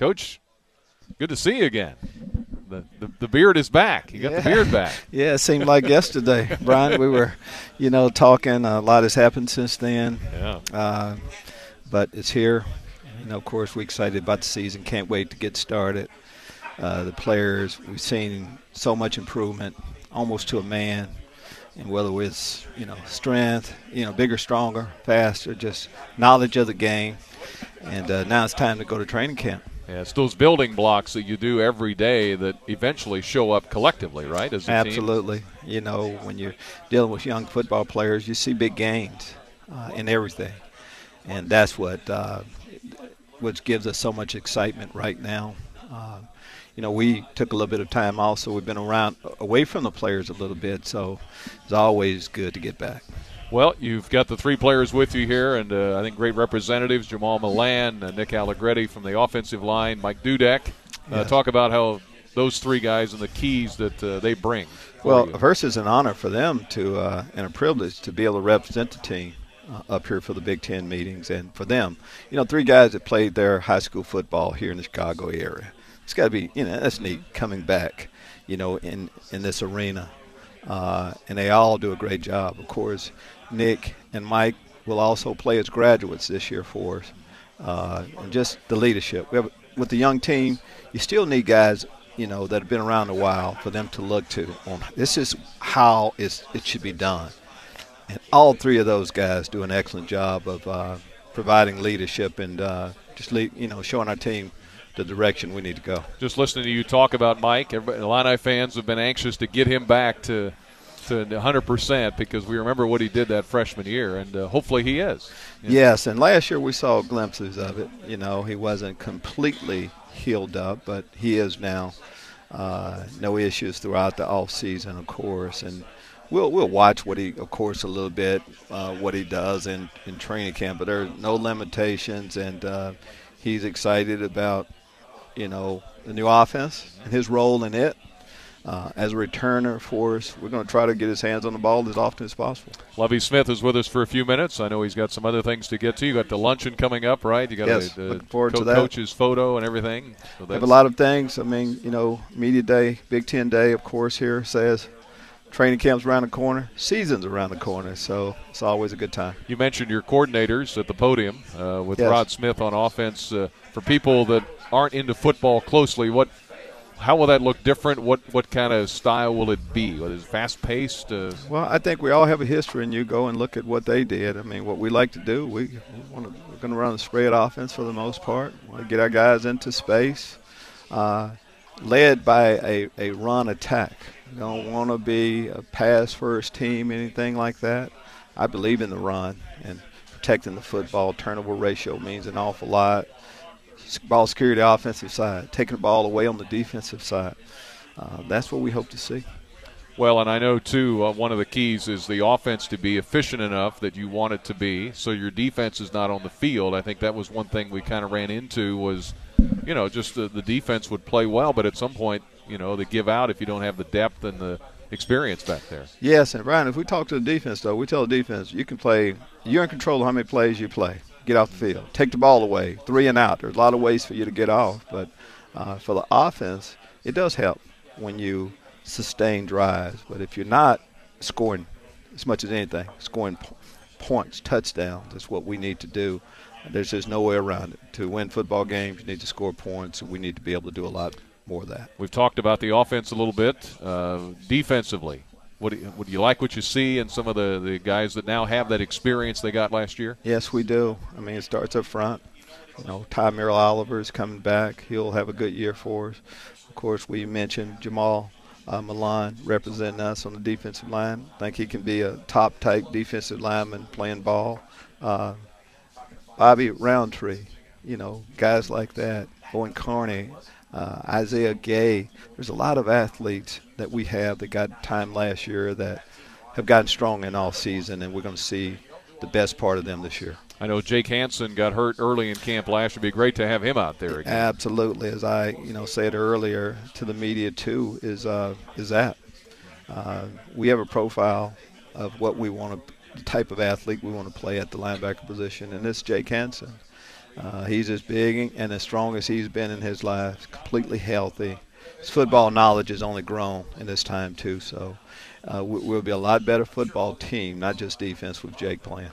Coach, good to see you again. The, the, the beard is back. You got yeah. the beard back. Yeah, it seemed like yesterday, Brian. We were, you know, talking. A lot has happened since then. Yeah. Uh, but it's here. You know, of course, we're excited about the season. Can't wait to get started. Uh, the players, we've seen so much improvement, almost to a man. And whether it's you know strength, you know, bigger, stronger, faster, just knowledge of the game. And uh, now it's time to go to training camp. It's those building blocks that you do every day that eventually show up collectively, right? As Absolutely. Team? You know, when you're dealing with young football players, you see big gains uh, in everything, and that's what uh, which gives us so much excitement right now. Uh, you know, we took a little bit of time also. We've been around away from the players a little bit, so it's always good to get back. Well, you've got the three players with you here, and uh, I think great representatives: Jamal Milan, uh, Nick Allegretti from the offensive line, Mike Dudek. Uh. Talk about how those three guys and the keys that uh, they bring. Well, you. first, it's an honor for them to uh, and a privilege to be able to represent the team uh, up here for the Big Ten meetings, and for them, you know, three guys that played their high school football here in the Chicago area. It's got to be, you know, that's neat coming back, you know, in in this arena, uh, and they all do a great job. Of course, Nick and Mike will also play as graduates this year for us, uh, and just the leadership. Have, with the young team, you still need guys you know that have been around a while for them to look to on this is how it should be done and all three of those guys do an excellent job of uh, providing leadership and uh, just lead, you know showing our team the direction we need to go Just listening to you talk about Mike, everybody, Illini fans have been anxious to get him back to to 100% because we remember what he did that freshman year, and uh, hopefully he is. Yes, and last year we saw glimpses of it. You know, he wasn't completely healed up, but he is now. Uh, no issues throughout the off season, of course, and we'll we'll watch what he, of course, a little bit uh, what he does in in training camp. But there are no limitations, and uh, he's excited about you know the new offense and his role in it. Uh, as a returner for us, we're going to try to get his hands on the ball as often as possible. Lovie Smith is with us for a few minutes. I know he's got some other things to get to. You got the luncheon coming up, right? You got yes, the, the forward co- to that. coach's photo and everything. So have a lot of things. I mean, you know, media day, Big Ten day, of course. Here says training camp's around the corner, season's around the corner, so it's always a good time. You mentioned your coordinators at the podium uh, with Yes. Rod Smith on offense. Uh, for people that aren't into football closely, what how will that look different? What what kind of style will it be? Is fast paced? Uh, Well, I think we all have a history, and you go and look at what they did. I mean, what we like to do, we, we want to, we're going to run a spread offense for the most part. We want to get our guys into space, uh, led by a, a run attack. We don't want to be a pass first team, anything like that. I believe in the run and protecting the football. Turnover ratio means an awful lot. Ball security offensive side, taking the ball away on the defensive side. Uh, that's what we hope to see. well, and I know too. Uh, one of the keys is the offense to be efficient enough that you want it to be, so your defense is not on the field. I think that was one thing we kind of ran into was, you know, just the, the defense would play well, but at some point, you know, they give out if you don't have the depth and the experience back there. Yes, and Brian, if we talk to the defense, though, we tell the defense you can play. You're in control of how many plays you play. Get off the field. Take the ball away. Three and out. There's a lot of ways for you to get off, but uh, for the offense, it does help when you sustain drives. But if you're not scoring as much as anything, scoring po- points, touchdowns, is what we need to do. There's just no way around it. To win football games, you need to score points, we need to be able to do a lot more of that. We've talked about the offense a little bit. Uh, defensively, what do you, would you like what you see in some of the, the guys that now have that experience they got last year? Yes, we do. I mean, it starts up front. You know, Tymir Oliver is coming back. He'll have a good year for us. Of course, we mentioned Jamal uh, Milan representing us on the defensive line. I think he can be a top type defensive lineman playing ball. Uh, Bobby Roundtree, you know, guys like that. Owen Carney, uh, Isaiah Gay. There's a lot of athletes that we have that got time last year that have gotten strong in all season, and we're going to see the best part of them this year. I know Jake Hansen got hurt early in camp last year. It'd be great to have him out there again. Absolutely, as I you know said earlier to the media too, is uh, is that uh, we have a profile of what we want to, the type of athlete we want to play at the linebacker position, and it's Jake Hansen. Uh, he's as big and as strong as he's been in his life, completely healthy. His football knowledge has only grown in this time, too. So uh, we'll be a lot better football team, not just defense, with Jake playing.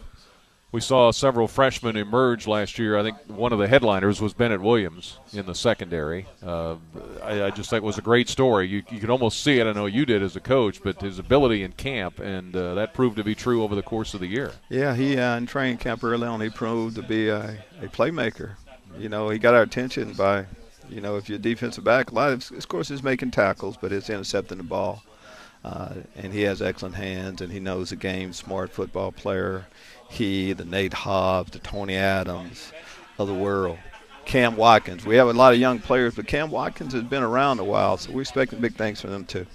We saw several freshmen emerge last year. I think one of the headliners was Bennett Williams in the secondary. Uh, I, I, just think it was a great story. You, you could almost see it. I know you did as a coach, but his ability in camp, and uh, that proved to be true over the course of the year. Yeah, he uh, in training camp early on, he proved to be a, a playmaker. You know, he got our attention by, you know, if you're defensive back, a lot of, of course, he's making tackles, but it's intercepting the ball. Uh, and he has excellent hands, and he knows the game. Smart football player he, the Nate Hobbs, the Tony Adams of the world. Cam Watkins. We have a lot of young players, but Cam Watkins has been around a while, so we're expecting big things from them too.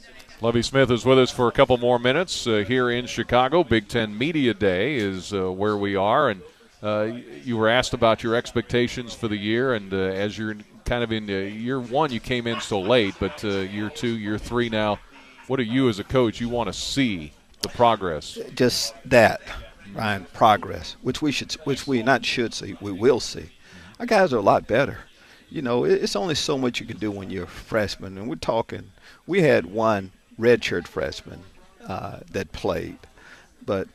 Lovie Smith is with us for a couple more minutes uh, here in Chicago. Big Ten Media Day is uh, where we are, and uh, you were asked about your expectations for the year, and uh, as you're kind of in uh, year one, you came in so late, but uh, year two, year three now, what are you as a coach? You want to see the progress? Just that Ryan, progress, which we should, which we not should see, we will see. Our guys are a lot better. You know, it's only so much you can do when you're a freshman, and we're talking. We had one redshirt freshman uh, that played, but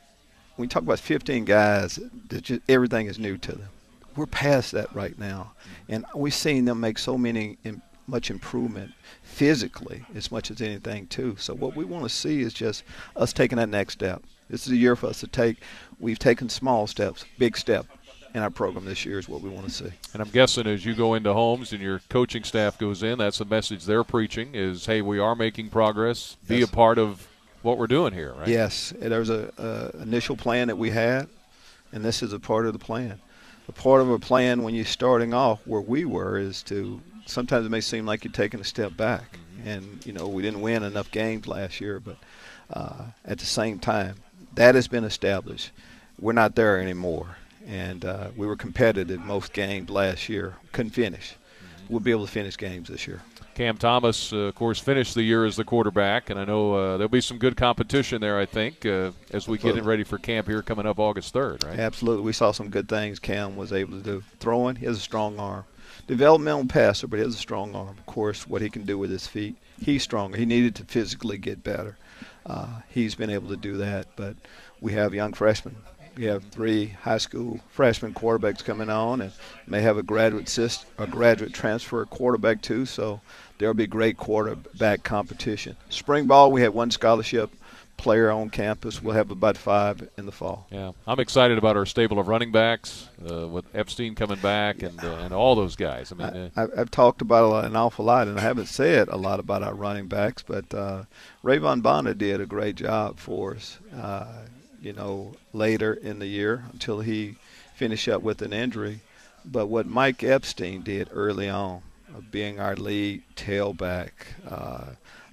when we talk about 15 guys, just, everything is new to them. We're past that right now, and we've seen them make so many much improvement physically as much as anything too. So what we want to see is just us taking that next step. This is a year for us to take. We've taken small steps, big step in our program this year is what we want to see. And I'm guessing as you go into homes and your coaching staff goes in, that's the message they're preaching is, hey, we are making progress. Be yes. a part of what we're doing here, right? Yes. There's a, a initial plan that we had, and this is a part of the plan. A part of a plan when you're starting off where we were is to sometimes it may seem like you're taking a step back. Mm-hmm. And, you know, we didn't win enough games last year, but uh, at the same time, that has been established. We're not there anymore. And uh, we were competitive most games last year. Couldn't finish. Mm-hmm. We'll be able to finish games this year. Cam Thomas, uh, of course, finished the year as the quarterback, and I know uh, there'll be some good competition there. I think uh, as we Absolutely. get ready for camp here coming up August third, right? Absolutely, we saw some good things. Cam was able to do throwing. He has a strong arm, developmental passer, but he has a strong arm. Of course, what he can do with his feet, he's stronger. He needed to physically get better. Uh, he's been able to do that, but we have young freshmen. We have three high school freshman quarterbacks coming on, and may have a graduate assist, a graduate transfer quarterback too. So there'll be great quarterback competition. Spring ball, we had one scholarship player on campus. We'll have about five in the fall. Yeah, I'm excited about our stable of running backs uh, with Epstein coming back and uh, and all those guys. I mean, I, have talked about an awful lot, and I haven't said a lot about our running backs, but uh, Ra'Von Bonner did a great job for us. Uh, you know, later in the year until he finished up with an injury. But what Mike Epstein did early on, being our lead tailback.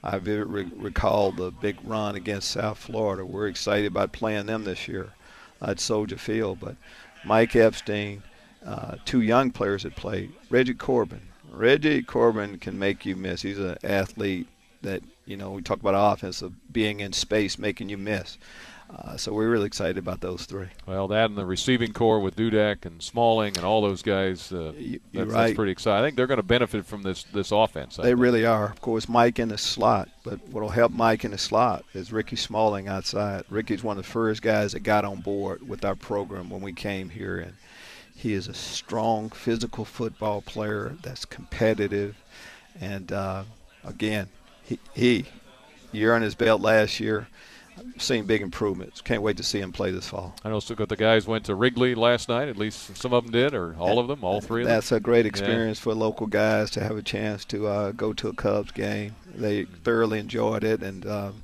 I re- recall the big run against South Florida. We're excited about playing them this year at Soldier Field. But Mike Epstein, uh, two young players that played. Reggie Corbin. Reggie Corbin can make you miss. He's an athlete that, you know, we talk about offense of being in space, making you miss. Uh, so we're really excited about those three. Well, that and the receiving corps with Dudek and Smalling and all those guys, uh, you, that's, right. that's, pretty exciting. I think they're going to benefit from this this offense. I they think. really are. Of course, Mike in the slot, but what will help Mike in the slot is Ricky Smalling outside. Ricky's one of the first guys that got on board with our program when we came here, and he is a strong physical football player that's competitive, and uh, again, he, he year on his belt last year seeing big improvements. Can't wait to see him play this fall. I know of the guys went to Wrigley last night. At least some of them did, or all of them, all three of them. That's a great experience yeah. for local guys to have a chance to uh, go to a Cubs game. They thoroughly enjoyed it, and um,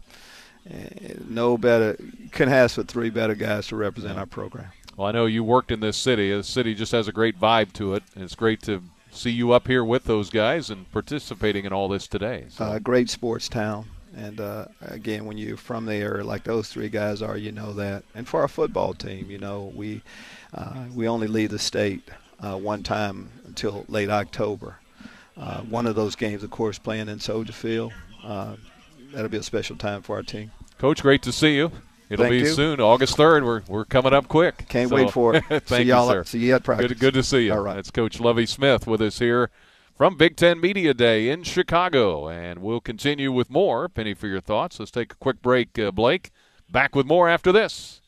no better couldn't ask for three better guys to represent our program. Well, I know you worked in this city. The city just has a great vibe to it, and it's great to see you up here with those guys and participating in all this today. So. Uh, great sports town. And uh, again, when you're from there, like those three guys are, you know that. And for our football team, you know, we uh, we only leave the state uh, one time until late October. Uh, one of those games, of course, playing in Soldier Field. Uh, that'll be a special time for our team. Coach, great to see you It'll Thank be you. soon, August third. We're we're coming up quick. Can't So, wait for it. thank see you, y'all. sir. See you at practice. Good, good to see you. All right. That's Coach Lovie Smith with us here from Big Ten Media Day in Chicago, and we'll continue with more. Penny for your thoughts. Let's take a quick break, uh, Blake. Back with more after this.